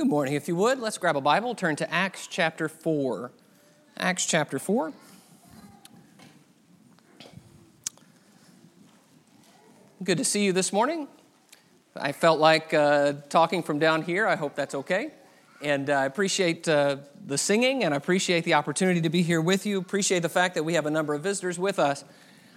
Good morning. If you would, let's grab a Bible, turn to Acts chapter 4. Acts chapter 4. Good to see you this morning. I felt like uh, talking from down here. I hope that's okay. And uh, I appreciate uh, the singing and I appreciate the opportunity to be here with you. Appreciate the fact that we have a number of visitors with us.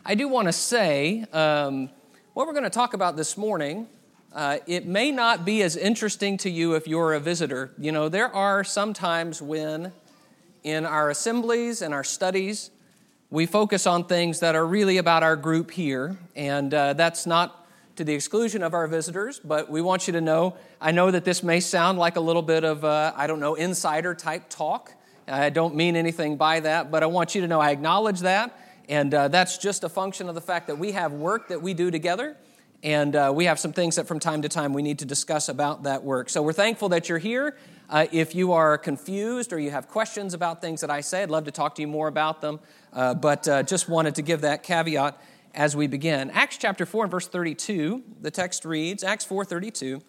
I do want to say um, what we're going to talk about this morning uh, it may not be as interesting to you if you're a visitor. You know, there are some times when in our assemblies and our studies, we focus on things that are really about our group here, and uh, that's not to the exclusion of our visitors, but we want you to know I know that this may sound like a little bit of, uh, I don't know, insider type talk. I don't mean anything by that, but I want you to know I acknowledge that, and uh, that's just a function of the fact that we have work that we do together and uh, we have some things that from time to time we need to discuss about that work. So we're thankful that you're here. Uh, if you are confused or you have questions about things that I say, I'd love to talk to you more about them. Uh, but uh, just wanted to give that caveat as we begin. Acts chapter 4 and verse 32, the text reads, Acts 4:32.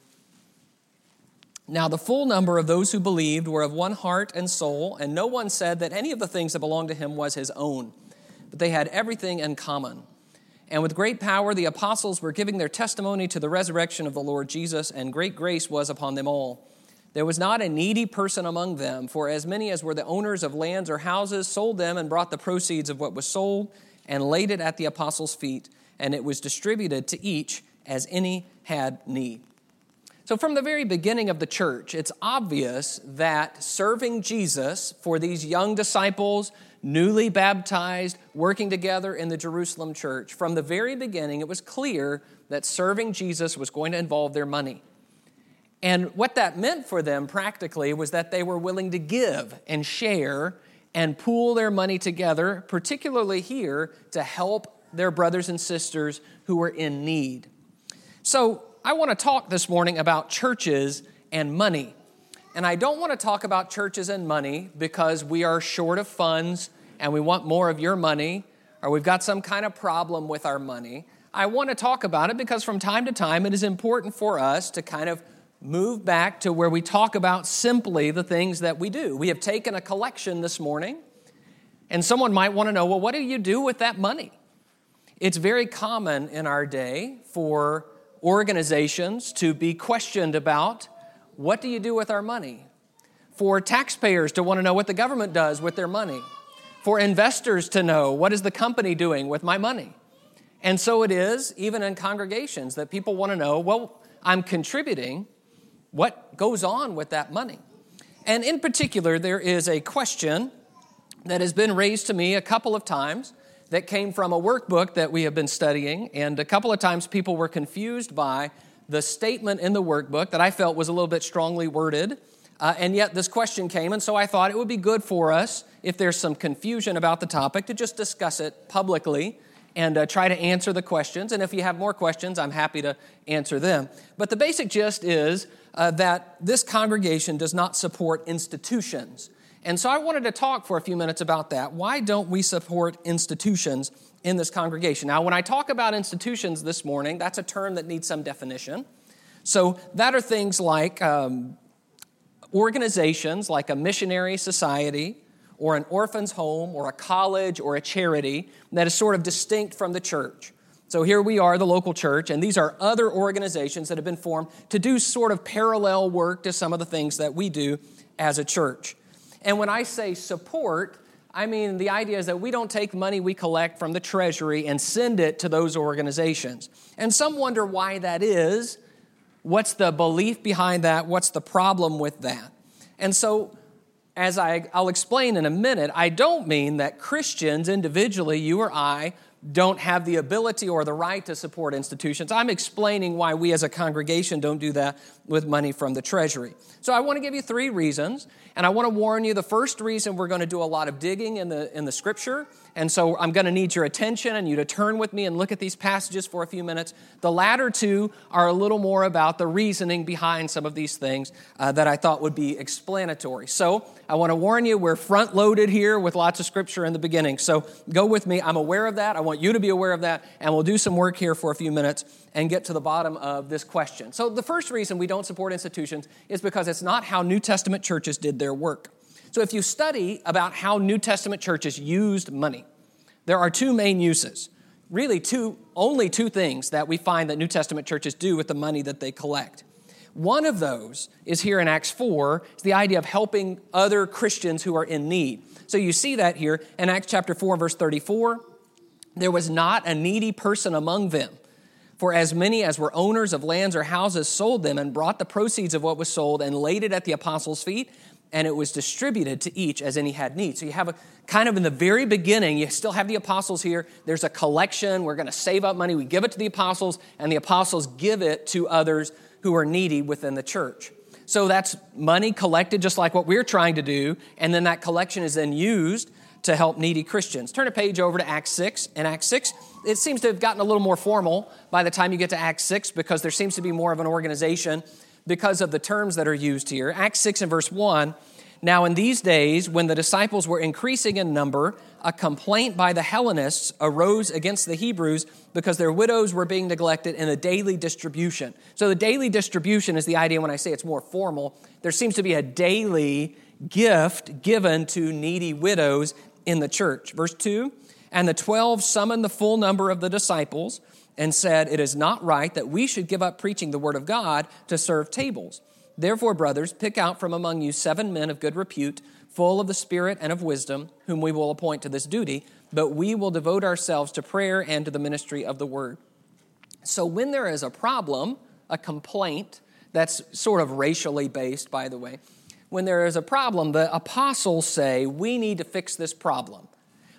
Now the full number of those who believed were of one heart and soul, and no one said that any of the things that belonged to him was his own, but they had everything in common. And with great power, the apostles were giving their testimony to the resurrection of the Lord Jesus, and great grace was upon them all. There was not a needy person among them, for as many as were the owners of lands or houses sold them and brought the proceeds of what was sold and laid it at the apostles' feet, and it was distributed to each as any had need. So, from the very beginning of the church, it's obvious that serving Jesus for these young disciples, newly baptized, working together in the Jerusalem church, from the very beginning, it was clear that serving Jesus was going to involve their money. And what that meant for them practically was that they were willing to give and share and pool their money together, particularly here to help their brothers and sisters who were in need. So, I want to talk this morning about churches and money. And I don't want to talk about churches and money because we are short of funds and we want more of your money or we've got some kind of problem with our money. I want to talk about it because from time to time it is important for us to kind of move back to where we talk about simply the things that we do. We have taken a collection this morning, and someone might want to know well, what do you do with that money? It's very common in our day for organizations to be questioned about what do you do with our money? For taxpayers to want to know what the government does with their money. For investors to know what is the company doing with my money. And so it is, even in congregations, that people want to know well, I'm contributing. What goes on with that money? And in particular, there is a question that has been raised to me a couple of times that came from a workbook that we have been studying. And a couple of times people were confused by the statement in the workbook that I felt was a little bit strongly worded. Uh, and yet this question came, and so I thought it would be good for us, if there's some confusion about the topic, to just discuss it publicly and uh, try to answer the questions. And if you have more questions, I'm happy to answer them. But the basic gist is uh, that this congregation does not support institutions. And so I wanted to talk for a few minutes about that. Why don't we support institutions in this congregation? Now, when I talk about institutions this morning, that's a term that needs some definition. So that are things like um, organizations like a missionary society or an orphan's home or a college or a charity that is sort of distinct from the church. So here we are, the local church, and these are other organizations that have been formed to do sort of parallel work to some of the things that we do as a church. And when I say support, I mean the idea is that we don't take money we collect from the treasury and send it to those organizations. And some wonder why that is. What's the belief behind that? What's the problem with that? And so, as I, I'll explain in a minute, I don't mean that Christians individually, you or I, don't have the ability or the right to support institutions. I'm explaining why we as a congregation don't do that with money from the treasury. So I want to give you three reasons, and I want to warn you the first reason we're going to do a lot of digging in the in the scripture, and so I'm going to need your attention and you to turn with me and look at these passages for a few minutes. The latter two are a little more about the reasoning behind some of these things uh, that I thought would be explanatory. So I want to warn you, we're front loaded here with lots of scripture in the beginning. So go with me. I'm aware of that. I want you to be aware of that, and we'll do some work here for a few minutes and get to the bottom of this question. So, the first reason we don't support institutions is because it's not how New Testament churches did their work. So, if you study about how New Testament churches used money, there are two main uses. Really, two, only two things that we find that New Testament churches do with the money that they collect. One of those is here in Acts 4, it's the idea of helping other Christians who are in need. So you see that here in Acts chapter 4, verse 34. There was not a needy person among them. For as many as were owners of lands or houses sold them and brought the proceeds of what was sold and laid it at the apostles' feet, and it was distributed to each as any had need. So you have a kind of in the very beginning, you still have the apostles here. There's a collection. We're going to save up money. We give it to the apostles, and the apostles give it to others who are needy within the church. So that's money collected, just like what we're trying to do, and then that collection is then used to help needy Christians. Turn a page over to Acts 6. In Acts 6, it seems to have gotten a little more formal by the time you get to Acts 6 because there seems to be more of an organization because of the terms that are used here. Acts 6 and verse 1 Now, in these days, when the disciples were increasing in number, a complaint by the Hellenists arose against the Hebrews because their widows were being neglected in the daily distribution. So, the daily distribution is the idea when I say it's more formal. There seems to be a daily gift given to needy widows in the church. Verse 2 And the twelve summoned the full number of the disciples and said, It is not right that we should give up preaching the word of God to serve tables. Therefore, brothers, pick out from among you seven men of good repute, full of the Spirit and of wisdom, whom we will appoint to this duty, but we will devote ourselves to prayer and to the ministry of the word. So, when there is a problem, a complaint, that's sort of racially based, by the way, when there is a problem, the apostles say, We need to fix this problem.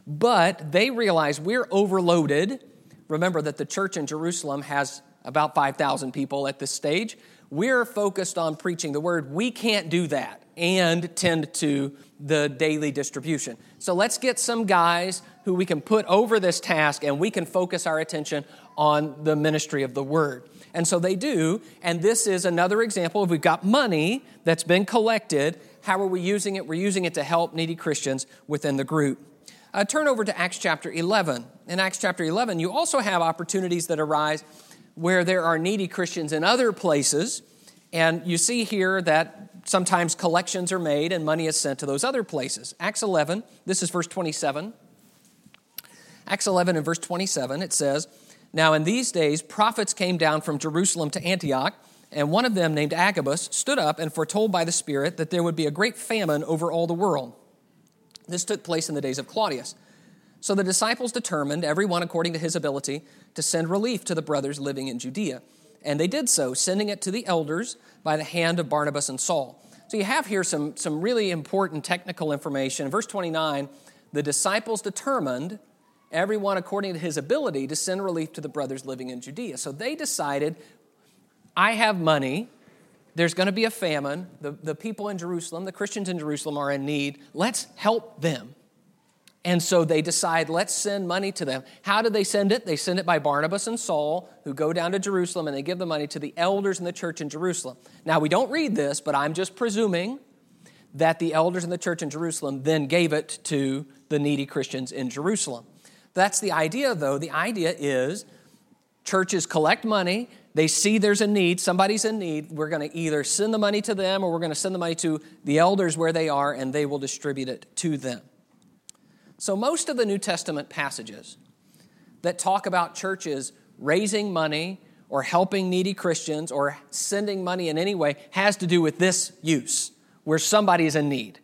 But they realize we're overloaded Remember that the church in Jerusalem has about 5,000 people at this stage. We're focused on preaching the word. We can't do that and tend to the daily distribution. So let's get some guys who we can put over this task and we can focus our attention on the ministry of the word. And so they do. And this is another example of we've got money that's been collected. How are we using it? We're using it to help needy Christians within the group. Uh, turn over to Acts chapter 11. In Acts chapter 11, you also have opportunities that arise where there are needy Christians in other places. And you see here that sometimes collections are made and money is sent to those other places. Acts 11, this is verse 27. Acts 11 and verse 27, it says, Now in these days prophets came down from Jerusalem to Antioch, and one of them, named Agabus, stood up and foretold by the Spirit that there would be a great famine over all the world. This took place in the days of Claudius. So the disciples determined, every one according to his ability, to send relief to the brothers living in Judea. And they did so, sending it to the elders by the hand of Barnabas and Saul. So you have here some, some really important technical information. In verse 29, the disciples determined, everyone according to his ability, to send relief to the brothers living in Judea. So they decided, I have money, there's going to be a famine. The, the people in Jerusalem, the Christians in Jerusalem, are in need. Let's help them. And so they decide, let's send money to them. How do they send it? They send it by Barnabas and Saul, who go down to Jerusalem and they give the money to the elders in the church in Jerusalem. Now, we don't read this, but I'm just presuming that the elders in the church in Jerusalem then gave it to the needy Christians in Jerusalem. That's the idea, though. The idea is churches collect money, they see there's a need, somebody's in need, we're going to either send the money to them or we're going to send the money to the elders where they are and they will distribute it to them. So, most of the New Testament passages that talk about churches raising money or helping needy Christians or sending money in any way has to do with this use, where somebody is in need.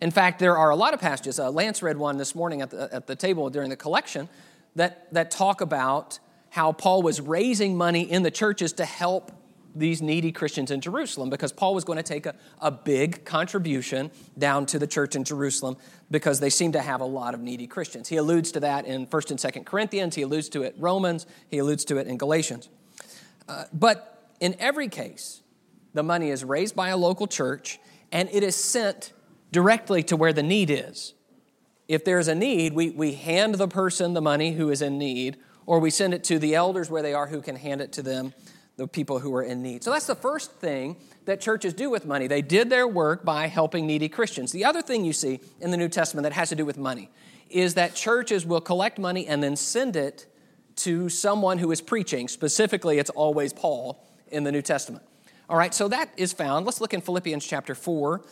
In fact, there are a lot of passages. Uh, Lance read one this morning at the, at the table during the collection that, that talk about how Paul was raising money in the churches to help these needy Christians in Jerusalem because Paul was going to take a, a big contribution down to the church in Jerusalem because they seem to have a lot of needy Christians. He alludes to that in 1st and 2nd Corinthians, he alludes to it in Romans, he alludes to it in Galatians. Uh, but in every case, the money is raised by a local church and it is sent directly to where the need is. If there's a need, we, we hand the person the money who is in need, or we send it to the elders where they are who can hand it to them, the people who are in need. So that's the first thing that churches do with money. They did their work by helping needy Christians. The other thing you see in the New Testament that has to do with money is that churches will collect money and then send it to someone who is preaching. Specifically, it's always Paul in the New Testament. All right, so that is found. Let's look in Philippians chapter 4.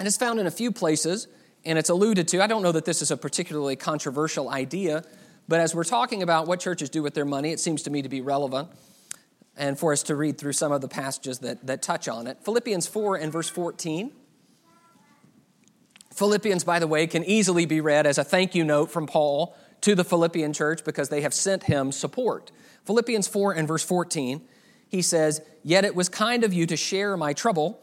And it's found in a few places, and it's alluded to. I don't know that this is a particularly controversial idea, but as we're talking about what churches do with their money, it seems to me to be relevant and for us to read through some of the passages that, that touch on it. Philippians 4 and verse 14. Philippians, by the way, can easily be read as a thank you note from Paul to the Philippian church because they have sent him support. Philippians 4 and verse 14, he says, Yet it was kind of you to share my trouble,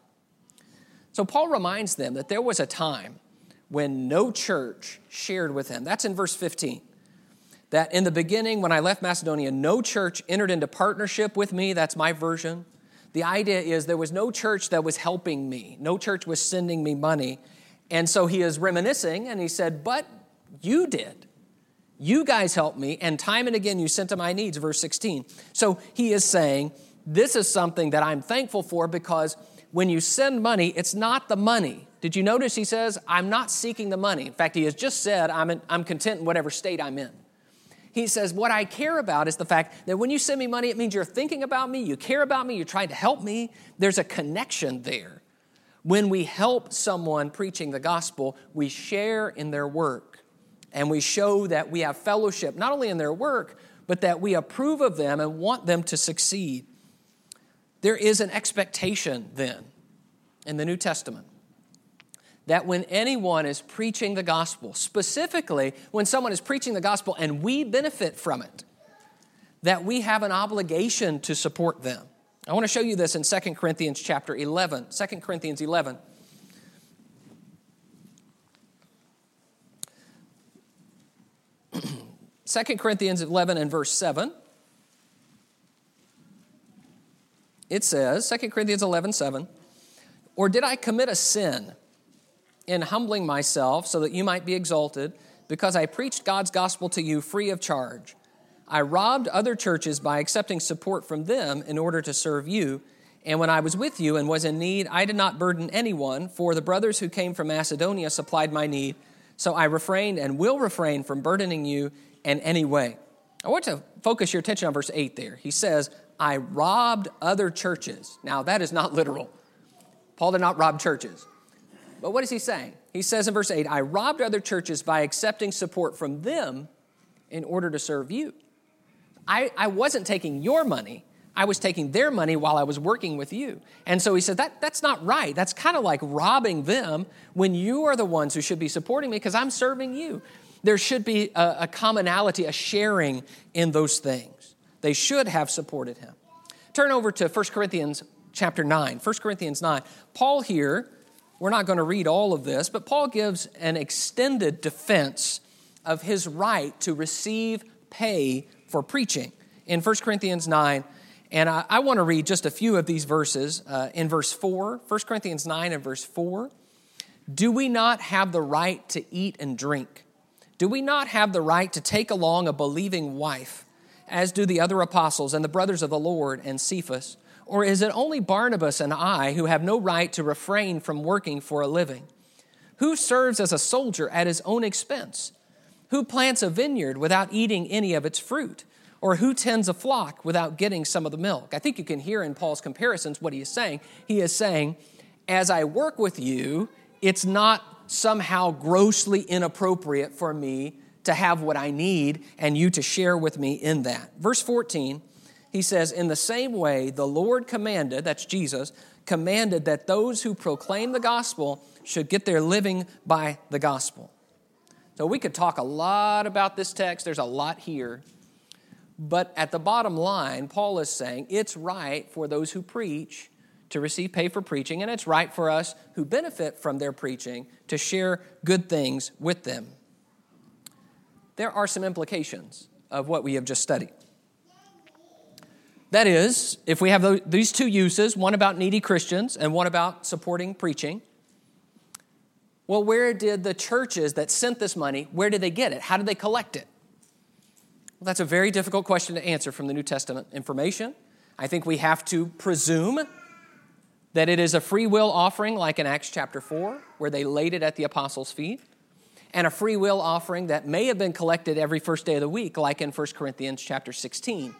So Paul reminds them that there was a time when no church shared with him. That's in verse 15. That in the beginning, when I left Macedonia, no church entered into partnership with me. That's my version. The idea is there was no church that was helping me, no church was sending me money. And so he is reminiscing and he said, But you did. You guys helped me, and time and again you sent to my needs, verse 16. So he is saying, This is something that I'm thankful for because when you send money, it's not the money. Did you notice he says, I'm not seeking the money? In fact, he has just said, I'm, in, I'm content in whatever state I'm in. He says, What I care about is the fact that when you send me money, it means you're thinking about me, you care about me, you're trying to help me. There's a connection there. When we help someone preaching the gospel, we share in their work and we show that we have fellowship, not only in their work, but that we approve of them and want them to succeed. There is an expectation then in the New Testament that when anyone is preaching the gospel, specifically when someone is preaching the gospel and we benefit from it, that we have an obligation to support them. I want to show you this in 2 Corinthians chapter 11. 2 Corinthians 11. Second Corinthians 11 and verse 7. It says, 2 Corinthians 11, 7, Or did I commit a sin in humbling myself so that you might be exalted, because I preached God's gospel to you free of charge? I robbed other churches by accepting support from them in order to serve you. And when I was with you and was in need, I did not burden anyone, for the brothers who came from Macedonia supplied my need. So I refrained and will refrain from burdening you in any way. I want to focus your attention on verse 8 there. He says, I robbed other churches. Now, that is not literal. Paul did not rob churches. But what is he saying? He says in verse 8, I robbed other churches by accepting support from them in order to serve you. I, I wasn't taking your money. I was taking their money while I was working with you. And so he said, that, That's not right. That's kind of like robbing them when you are the ones who should be supporting me because I'm serving you. There should be a, a commonality, a sharing in those things. They should have supported him. Turn over to 1 Corinthians chapter 9. 1 Corinthians 9. Paul here, we're not going to read all of this, but Paul gives an extended defense of his right to receive pay for preaching in 1 Corinthians 9. And I, I want to read just a few of these verses. Uh, in verse 4, 1 Corinthians 9 and verse 4, do we not have the right to eat and drink? Do we not have the right to take along a believing wife, as do the other apostles and the brothers of the Lord and Cephas? Or is it only Barnabas and I who have no right to refrain from working for a living? Who serves as a soldier at his own expense? Who plants a vineyard without eating any of its fruit? Or who tends a flock without getting some of the milk? I think you can hear in Paul's comparisons what he is saying. He is saying, As I work with you, it's not somehow grossly inappropriate for me to have what I need and you to share with me in that. Verse 14, he says, In the same way, the Lord commanded, that's Jesus, commanded that those who proclaim the gospel should get their living by the gospel. So we could talk a lot about this text, there's a lot here. But at the bottom line, Paul is saying it's right for those who preach to receive pay for preaching, and it's right for us who benefit from their preaching to share good things with them. There are some implications of what we have just studied. That is, if we have these two uses, one about needy Christians and one about supporting preaching, well, where did the churches that sent this money, where did they get it? How did they collect it? Well, that's a very difficult question to answer from the New Testament information. I think we have to presume that it is a free will offering, like in Acts chapter 4, where they laid it at the apostles' feet, and a free will offering that may have been collected every first day of the week, like in 1 Corinthians chapter 16.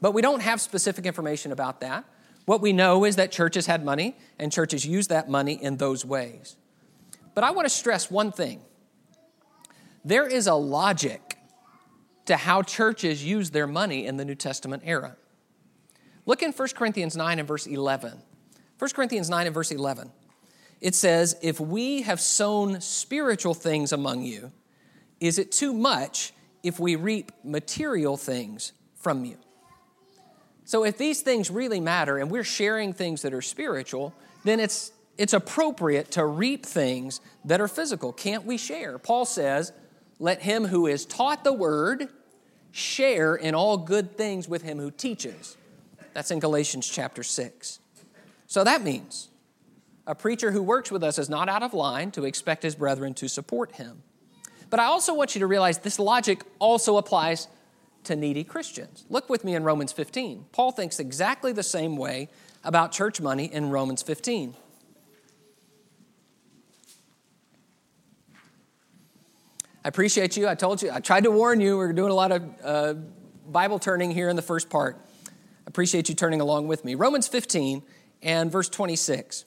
But we don't have specific information about that. What we know is that churches had money, and churches used that money in those ways. But I want to stress one thing there is a logic to how churches use their money in the New Testament era. Look in 1 Corinthians 9 and verse 11. 1 Corinthians 9 and verse 11. It says, If we have sown spiritual things among you, is it too much if we reap material things from you? So, if these things really matter and we're sharing things that are spiritual, then it's, it's appropriate to reap things that are physical. Can't we share? Paul says, Let him who is taught the word share in all good things with him who teaches. That's in Galatians chapter 6. So that means a preacher who works with us is not out of line to expect his brethren to support him. But I also want you to realize this logic also applies to needy Christians. Look with me in Romans 15. Paul thinks exactly the same way about church money in Romans 15. I appreciate you. I told you, I tried to warn you. We're doing a lot of uh, Bible turning here in the first part. I appreciate you turning along with me. Romans 15 and verse 26.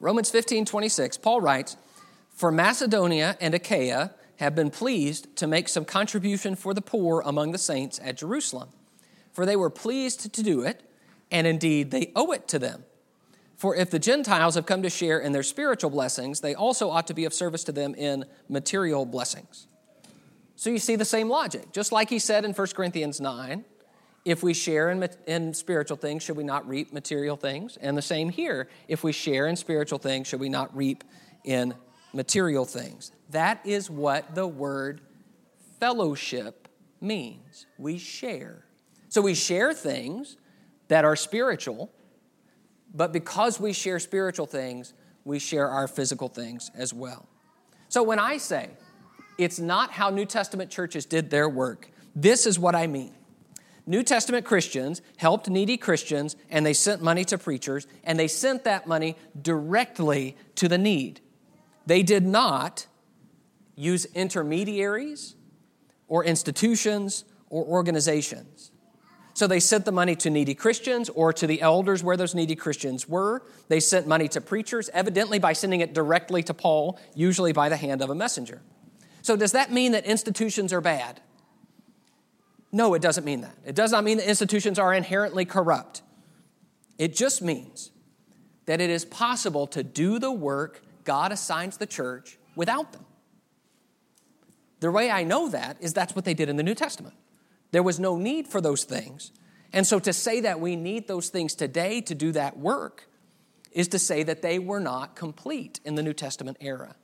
Romans 15, 26, Paul writes, For Macedonia and Achaia have been pleased to make some contribution for the poor among the saints at Jerusalem. For they were pleased to do it, and indeed they owe it to them. For if the Gentiles have come to share in their spiritual blessings, they also ought to be of service to them in material blessings. So you see the same logic. Just like he said in 1 Corinthians 9, if we share in, in spiritual things, should we not reap material things? And the same here. If we share in spiritual things, should we not reap in material things? That is what the word fellowship means. We share. So we share things that are spiritual, but because we share spiritual things, we share our physical things as well. So when I say, it's not how New Testament churches did their work. This is what I mean. New Testament Christians helped needy Christians and they sent money to preachers and they sent that money directly to the need. They did not use intermediaries or institutions or organizations. So they sent the money to needy Christians or to the elders where those needy Christians were. They sent money to preachers, evidently by sending it directly to Paul, usually by the hand of a messenger. So, does that mean that institutions are bad? No, it doesn't mean that. It does not mean that institutions are inherently corrupt. It just means that it is possible to do the work God assigns the church without them. The way I know that is that's what they did in the New Testament. There was no need for those things. And so to say that we need those things today to do that work is to say that they were not complete in the New Testament era.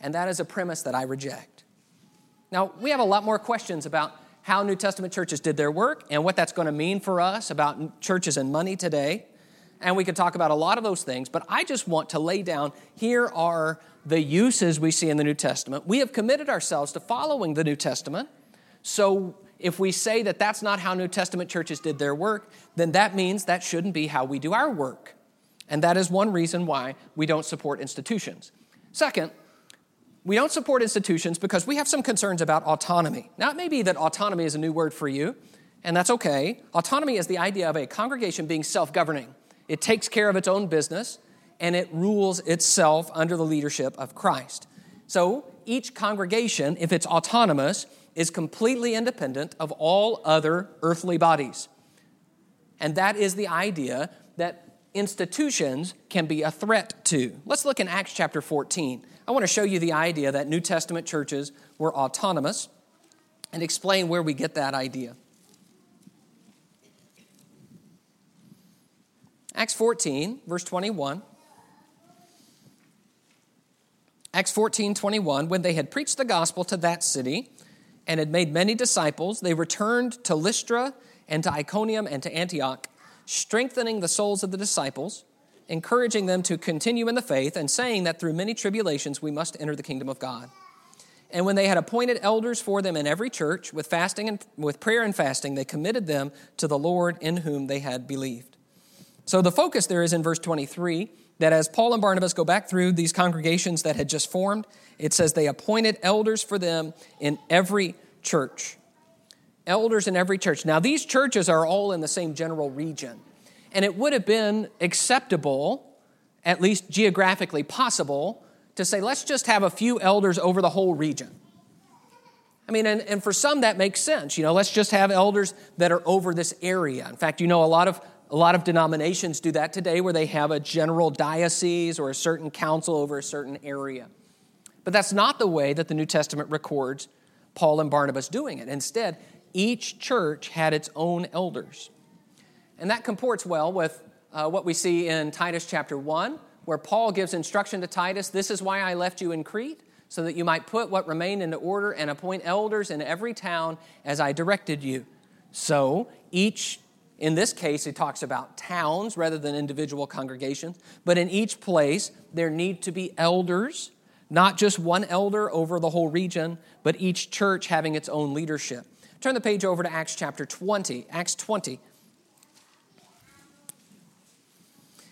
And that is a premise that I reject. Now, we have a lot more questions about how New Testament churches did their work and what that's going to mean for us about churches and money today. And we could talk about a lot of those things, but I just want to lay down here are the uses we see in the New Testament. We have committed ourselves to following the New Testament. So if we say that that's not how New Testament churches did their work, then that means that shouldn't be how we do our work. And that is one reason why we don't support institutions. Second, we don't support institutions because we have some concerns about autonomy. Now, it may be that autonomy is a new word for you, and that's okay. Autonomy is the idea of a congregation being self governing, it takes care of its own business, and it rules itself under the leadership of Christ. So, each congregation, if it's autonomous, is completely independent of all other earthly bodies. And that is the idea that institutions can be a threat to. Let's look in Acts chapter 14. I want to show you the idea that New Testament churches were autonomous and explain where we get that idea. Acts 14, verse 21. Acts 14 21, when they had preached the gospel to that city and had made many disciples, they returned to Lystra and to Iconium and to Antioch, strengthening the souls of the disciples, encouraging them to continue in the faith, and saying that through many tribulations we must enter the kingdom of God. And when they had appointed elders for them in every church, with fasting and with prayer and fasting, they committed them to the Lord in whom they had believed. So the focus there is in verse 23 that as Paul and Barnabas go back through these congregations that had just formed, it says they appointed elders for them in every church. Elders in every church. Now, these churches are all in the same general region, and it would have been acceptable, at least geographically possible, to say, let's just have a few elders over the whole region. I mean, and, and for some that makes sense. You know, let's just have elders that are over this area. In fact, you know, a lot of a lot of denominations do that today where they have a general diocese or a certain council over a certain area. But that's not the way that the New Testament records Paul and Barnabas doing it. Instead, each church had its own elders. And that comports well with uh, what we see in Titus chapter 1, where Paul gives instruction to Titus this is why I left you in Crete, so that you might put what remained into order and appoint elders in every town as I directed you. So each in this case, it talks about towns rather than individual congregations. But in each place, there need to be elders, not just one elder over the whole region, but each church having its own leadership. Turn the page over to Acts chapter 20. Acts 20.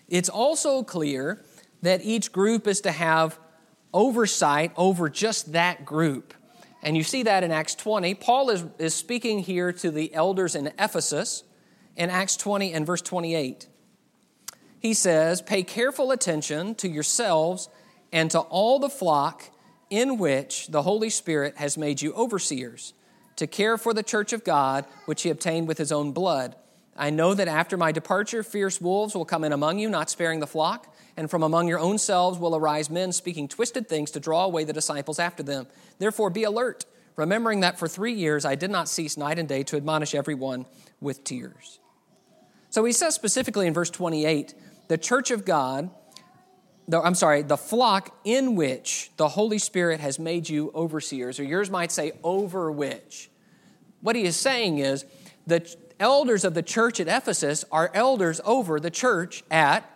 It's also clear that each group is to have oversight over just that group. And you see that in Acts 20. Paul is, is speaking here to the elders in Ephesus in Acts 20 and verse 28. He says, Pay careful attention to yourselves and to all the flock in which the Holy Spirit has made you overseers, to care for the church of God, which he obtained with his own blood. I know that after my departure, fierce wolves will come in among you, not sparing the flock, and from among your own selves will arise men speaking twisted things to draw away the disciples after them. Therefore, be alert, remembering that for three years I did not cease night and day to admonish everyone with tears. So he says specifically in verse 28 the church of God, the, I'm sorry, the flock in which the Holy Spirit has made you overseers, or yours might say over which. What he is saying is the elders of the church at Ephesus are elders over the church at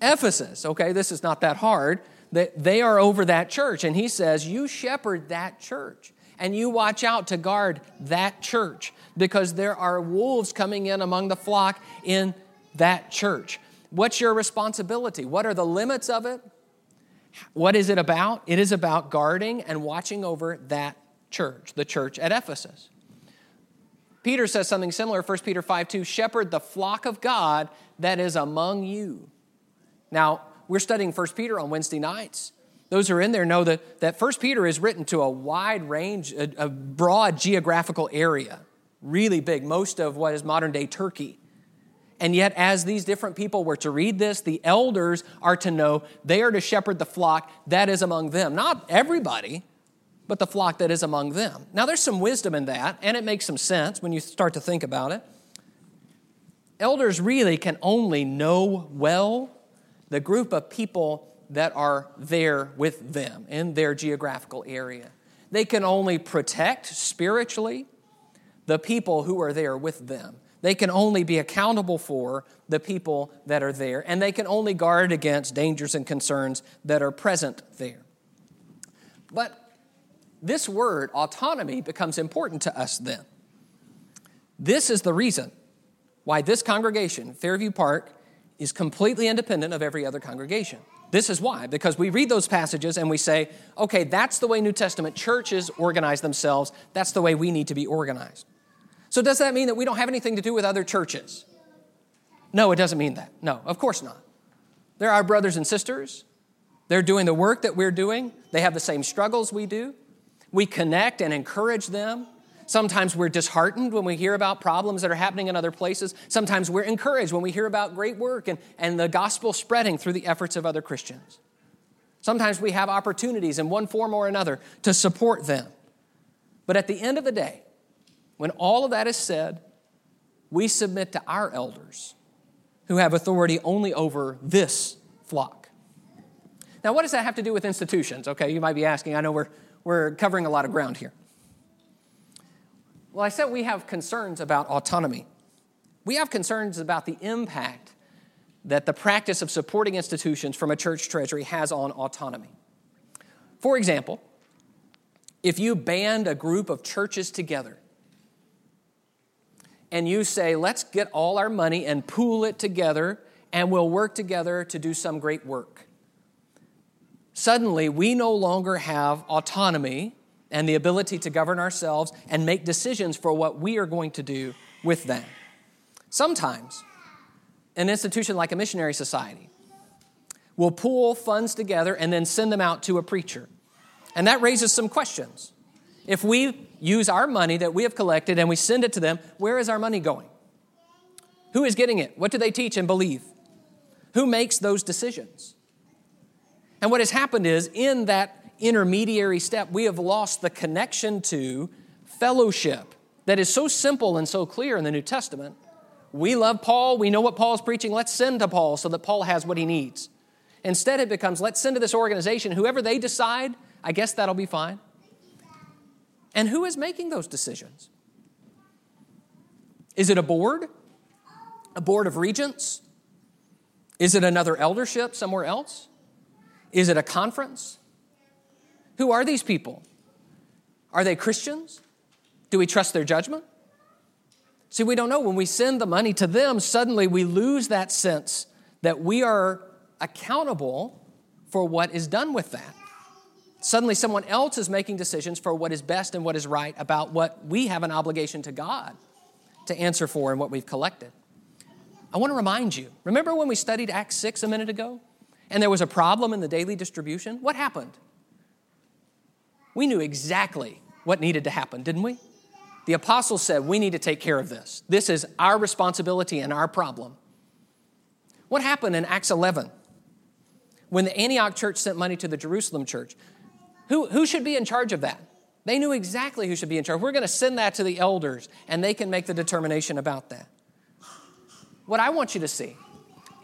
Ephesus. Okay, this is not that hard. That they are over that church. And he says, You shepherd that church and you watch out to guard that church because there are wolves coming in among the flock in that church. What's your responsibility? What are the limits of it? What is it about? It is about guarding and watching over that church, the church at Ephesus. Peter says something similar, 1 Peter 5 2, shepherd the flock of God that is among you. Now, we're studying 1 Peter on Wednesday nights. Those who are in there know that, that 1 Peter is written to a wide range, a, a broad geographical area, really big, most of what is modern day Turkey. And yet, as these different people were to read this, the elders are to know they are to shepherd the flock that is among them. Not everybody, but the flock that is among them. Now, there's some wisdom in that, and it makes some sense when you start to think about it. Elders really can only know well the group of people that are there with them in their geographical area. They can only protect spiritually the people who are there with them. They can only be accountable for the people that are there, and they can only guard against dangers and concerns that are present there. But this word, autonomy, becomes important to us then. This is the reason why this congregation, Fairview Park, is completely independent of every other congregation. This is why, because we read those passages and we say, okay, that's the way New Testament churches organize themselves. That's the way we need to be organized. So, does that mean that we don't have anything to do with other churches? No, it doesn't mean that. No, of course not. They're our brothers and sisters. They're doing the work that we're doing. They have the same struggles we do. We connect and encourage them. Sometimes we're disheartened when we hear about problems that are happening in other places. Sometimes we're encouraged when we hear about great work and, and the gospel spreading through the efforts of other Christians. Sometimes we have opportunities in one form or another to support them. But at the end of the day, when all of that is said, we submit to our elders who have authority only over this flock. Now, what does that have to do with institutions? Okay, you might be asking. I know we're, we're covering a lot of ground here. Well, I said we have concerns about autonomy. We have concerns about the impact that the practice of supporting institutions from a church treasury has on autonomy. For example, if you band a group of churches together and you say, let's get all our money and pool it together and we'll work together to do some great work. Suddenly, we no longer have autonomy and the ability to govern ourselves and make decisions for what we are going to do with them. Sometimes, an institution like a missionary society will pool funds together and then send them out to a preacher. And that raises some questions. If we use our money that we have collected and we send it to them, where is our money going? Who is getting it? What do they teach and believe? Who makes those decisions? And what has happened is, in that intermediary step, we have lost the connection to fellowship that is so simple and so clear in the New Testament. We love Paul. We know what Paul is preaching. Let's send to Paul so that Paul has what he needs. Instead, it becomes let's send to this organization. Whoever they decide, I guess that'll be fine. And who is making those decisions? Is it a board? A board of regents? Is it another eldership somewhere else? Is it a conference? Who are these people? Are they Christians? Do we trust their judgment? See, we don't know. When we send the money to them, suddenly we lose that sense that we are accountable for what is done with that. Suddenly, someone else is making decisions for what is best and what is right about what we have an obligation to God to answer for and what we've collected. I want to remind you remember when we studied Acts 6 a minute ago and there was a problem in the daily distribution? What happened? We knew exactly what needed to happen, didn't we? The apostles said, We need to take care of this. This is our responsibility and our problem. What happened in Acts 11 when the Antioch church sent money to the Jerusalem church? Who, who should be in charge of that? They knew exactly who should be in charge. We're going to send that to the elders, and they can make the determination about that. What I want you to see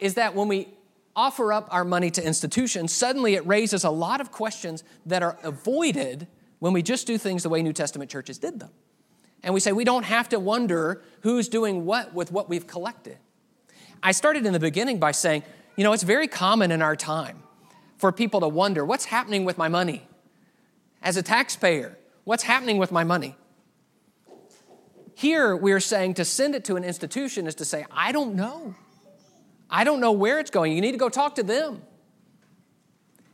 is that when we offer up our money to institutions, suddenly it raises a lot of questions that are avoided when we just do things the way New Testament churches did them. And we say we don't have to wonder who's doing what with what we've collected. I started in the beginning by saying, you know, it's very common in our time for people to wonder what's happening with my money? As a taxpayer, what's happening with my money? Here, we're saying to send it to an institution is to say, I don't know. I don't know where it's going. You need to go talk to them.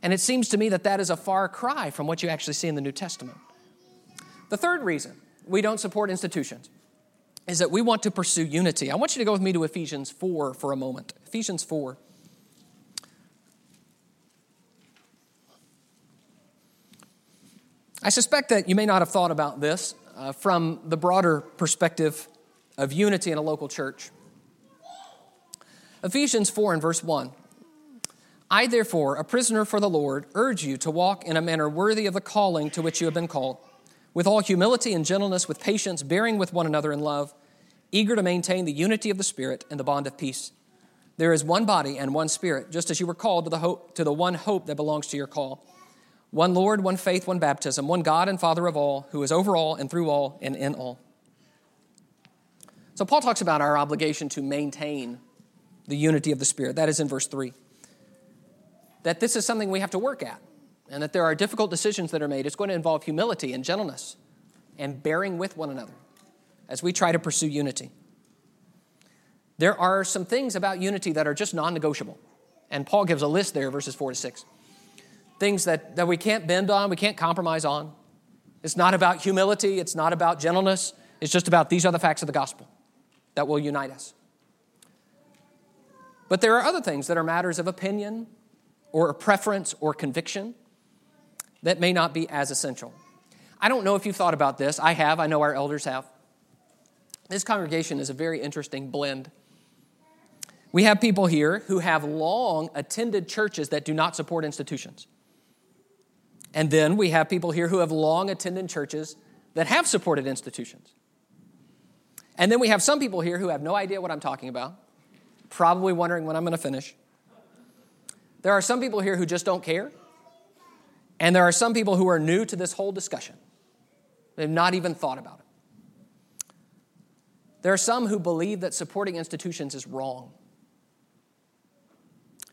And it seems to me that that is a far cry from what you actually see in the New Testament. The third reason we don't support institutions is that we want to pursue unity. I want you to go with me to Ephesians 4 for a moment. Ephesians 4. I suspect that you may not have thought about this uh, from the broader perspective of unity in a local church. Ephesians 4 and verse 1. I, therefore, a prisoner for the Lord, urge you to walk in a manner worthy of the calling to which you have been called, with all humility and gentleness, with patience, bearing with one another in love, eager to maintain the unity of the Spirit and the bond of peace. There is one body and one Spirit, just as you were called to the, hope, to the one hope that belongs to your call. One Lord, one faith, one baptism, one God and Father of all, who is over all and through all and in all. So, Paul talks about our obligation to maintain the unity of the Spirit. That is in verse 3. That this is something we have to work at, and that there are difficult decisions that are made. It's going to involve humility and gentleness and bearing with one another as we try to pursue unity. There are some things about unity that are just non negotiable. And Paul gives a list there, verses 4 to 6. Things that, that we can't bend on, we can't compromise on. It's not about humility, it's not about gentleness. It's just about these are the facts of the gospel that will unite us. But there are other things that are matters of opinion or preference or conviction that may not be as essential. I don't know if you've thought about this. I have, I know our elders have. This congregation is a very interesting blend. We have people here who have long attended churches that do not support institutions. And then we have people here who have long attended churches that have supported institutions. And then we have some people here who have no idea what I'm talking about probably wondering when I'm going to finish. There are some people here who just don't care, and there are some people who are new to this whole discussion. They've not even thought about it. There are some who believe that supporting institutions is wrong.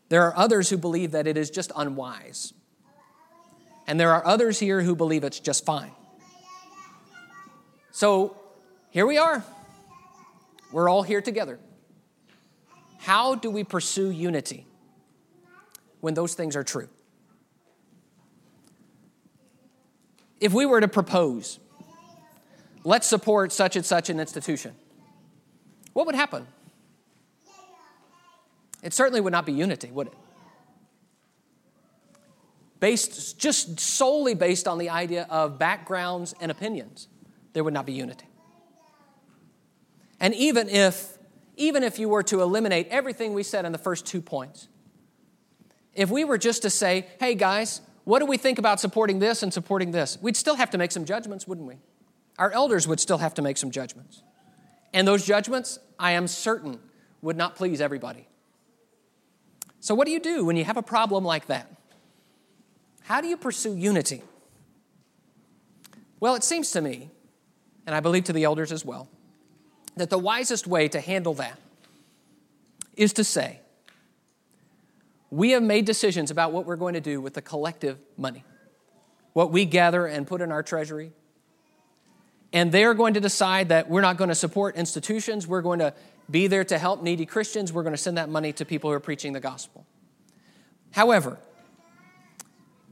There are others who believe that it is just unwise. And there are others here who believe it's just fine. So here we are. We're all here together. How do we pursue unity when those things are true? If we were to propose, let's support such and such an institution, what would happen? It certainly would not be unity, would it? Based just solely based on the idea of backgrounds and opinions, there would not be unity. And even if even if you were to eliminate everything we said in the first two points, if we were just to say, "Hey guys, what do we think about supporting this and supporting this?" We'd still have to make some judgments, wouldn't we? Our elders would still have to make some judgments. And those judgments, I am certain, would not please everybody. So, what do you do when you have a problem like that? How do you pursue unity? Well, it seems to me, and I believe to the elders as well, that the wisest way to handle that is to say, we have made decisions about what we're going to do with the collective money, what we gather and put in our treasury. And they're going to decide that we're not going to support institutions, we're going to be there to help needy Christians. We're going to send that money to people who are preaching the gospel. However,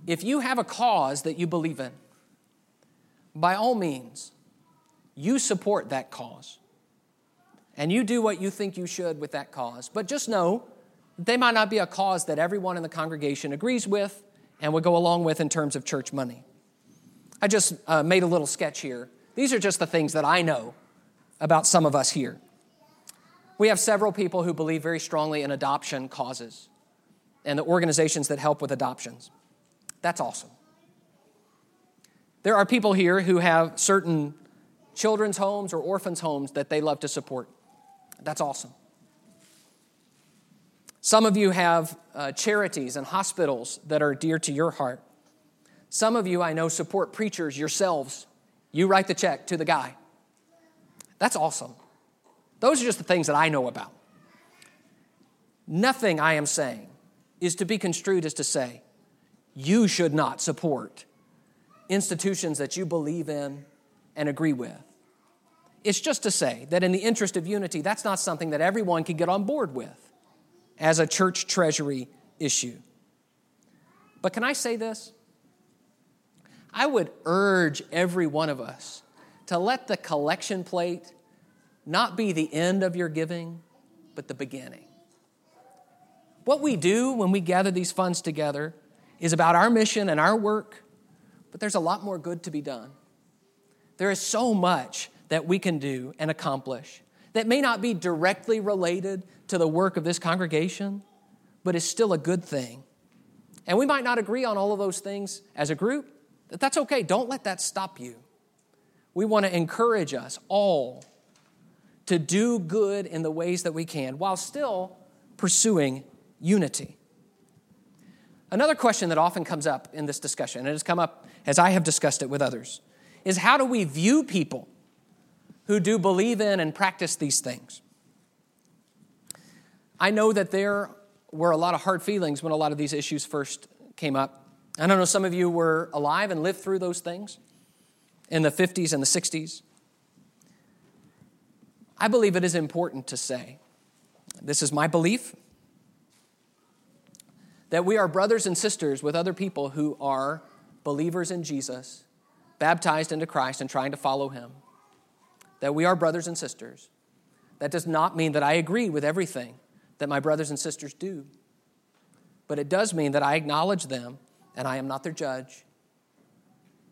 if you have a cause that you believe in, by all means, you support that cause. And you do what you think you should with that cause. But just know they might not be a cause that everyone in the congregation agrees with and would go along with in terms of church money. I just uh, made a little sketch here. These are just the things that I know about some of us here. We have several people who believe very strongly in adoption causes and the organizations that help with adoptions. That's awesome. There are people here who have certain children's homes or orphans' homes that they love to support. That's awesome. Some of you have uh, charities and hospitals that are dear to your heart. Some of you, I know, support preachers yourselves. You write the check to the guy. That's awesome. Those are just the things that I know about. Nothing I am saying is to be construed as to say, you should not support institutions that you believe in and agree with. It's just to say that in the interest of unity, that's not something that everyone can get on board with as a church treasury issue. But can I say this? I would urge every one of us to let the collection plate not be the end of your giving, but the beginning. What we do when we gather these funds together is about our mission and our work, but there's a lot more good to be done. There is so much that we can do and accomplish that may not be directly related to the work of this congregation, but is still a good thing. And we might not agree on all of those things as a group, but that's okay. Don't let that stop you. We want to encourage us all to do good in the ways that we can while still pursuing unity. Another question that often comes up in this discussion, and it has come up as I have discussed it with others, is how do we view people who do believe in and practice these things? I know that there were a lot of hard feelings when a lot of these issues first came up. I don't know, some of you were alive and lived through those things in the 50s and the 60s. I believe it is important to say, this is my belief, that we are brothers and sisters with other people who are believers in Jesus, baptized into Christ, and trying to follow Him. That we are brothers and sisters. That does not mean that I agree with everything that my brothers and sisters do, but it does mean that I acknowledge them and I am not their judge.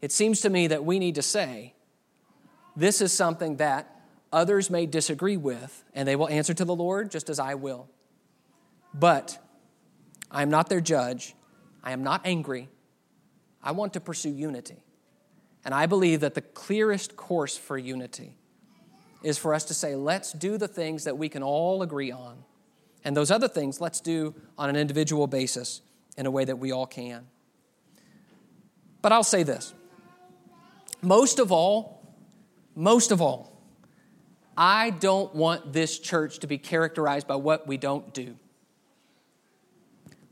It seems to me that we need to say, this is something that others may disagree with, and they will answer to the Lord just as I will. But I am not their judge. I am not angry. I want to pursue unity. And I believe that the clearest course for unity is for us to say, let's do the things that we can all agree on. And those other things, let's do on an individual basis in a way that we all can. But I'll say this most of all, most of all, I don't want this church to be characterized by what we don't do.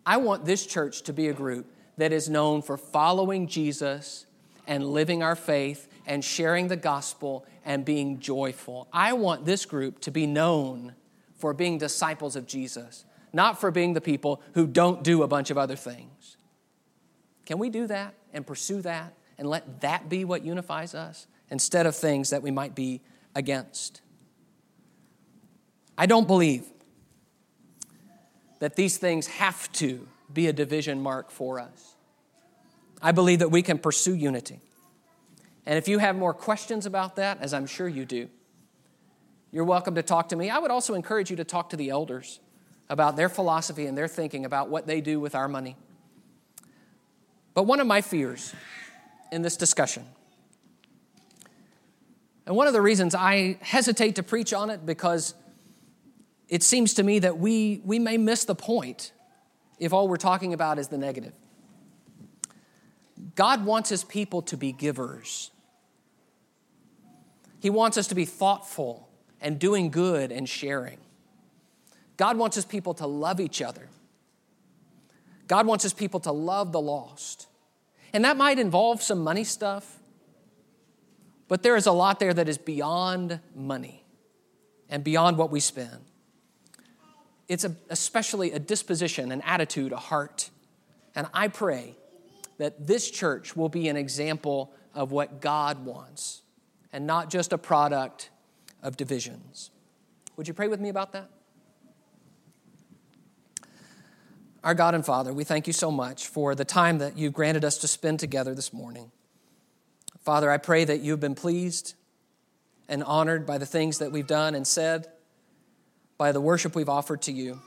I want this church to be a group that is known for following Jesus and living our faith and sharing the gospel and being joyful. I want this group to be known for being disciples of Jesus, not for being the people who don't do a bunch of other things. Can we do that and pursue that and let that be what unifies us instead of things that we might be against? I don't believe that these things have to be a division mark for us. I believe that we can pursue unity. And if you have more questions about that, as I'm sure you do, you're welcome to talk to me. I would also encourage you to talk to the elders about their philosophy and their thinking about what they do with our money. But one of my fears in this discussion, and one of the reasons I hesitate to preach on it because it seems to me that we, we may miss the point if all we're talking about is the negative. God wants his people to be givers. He wants us to be thoughtful and doing good and sharing. God wants his people to love each other. God wants his people to love the lost. And that might involve some money stuff, but there is a lot there that is beyond money and beyond what we spend. It's a, especially a disposition, an attitude, a heart. And I pray that this church will be an example of what God wants and not just a product of divisions. Would you pray with me about that? Our God and Father, we thank you so much for the time that you've granted us to spend together this morning. Father, I pray that you've been pleased and honored by the things that we've done and said, by the worship we've offered to you.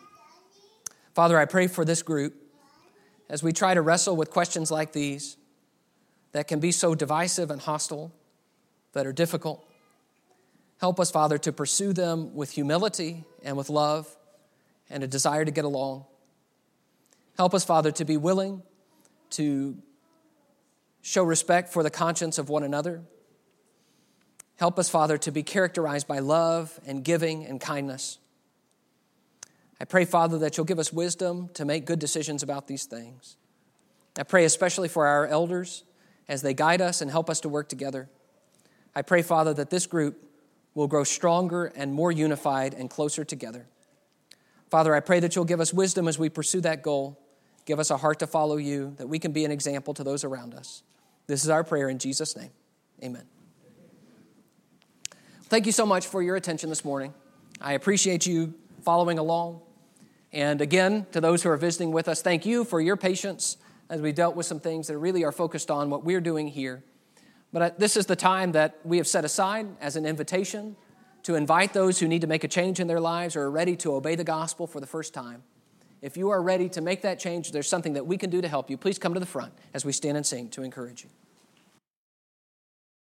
Father, I pray for this group as we try to wrestle with questions like these that can be so divisive and hostile that are difficult. Help us, Father, to pursue them with humility and with love and a desire to get along. Help us, Father, to be willing to show respect for the conscience of one another. Help us, Father, to be characterized by love and giving and kindness. I pray, Father, that you'll give us wisdom to make good decisions about these things. I pray especially for our elders as they guide us and help us to work together. I pray, Father, that this group will grow stronger and more unified and closer together. Father, I pray that you'll give us wisdom as we pursue that goal. Give us a heart to follow you, that we can be an example to those around us. This is our prayer in Jesus' name. Amen. Thank you so much for your attention this morning. I appreciate you following along. And again, to those who are visiting with us, thank you for your patience as we dealt with some things that really are focused on what we're doing here. But this is the time that we have set aside as an invitation to invite those who need to make a change in their lives or are ready to obey the gospel for the first time. If you are ready to make that change, there's something that we can do to help you. Please come to the front as we stand and sing to encourage you.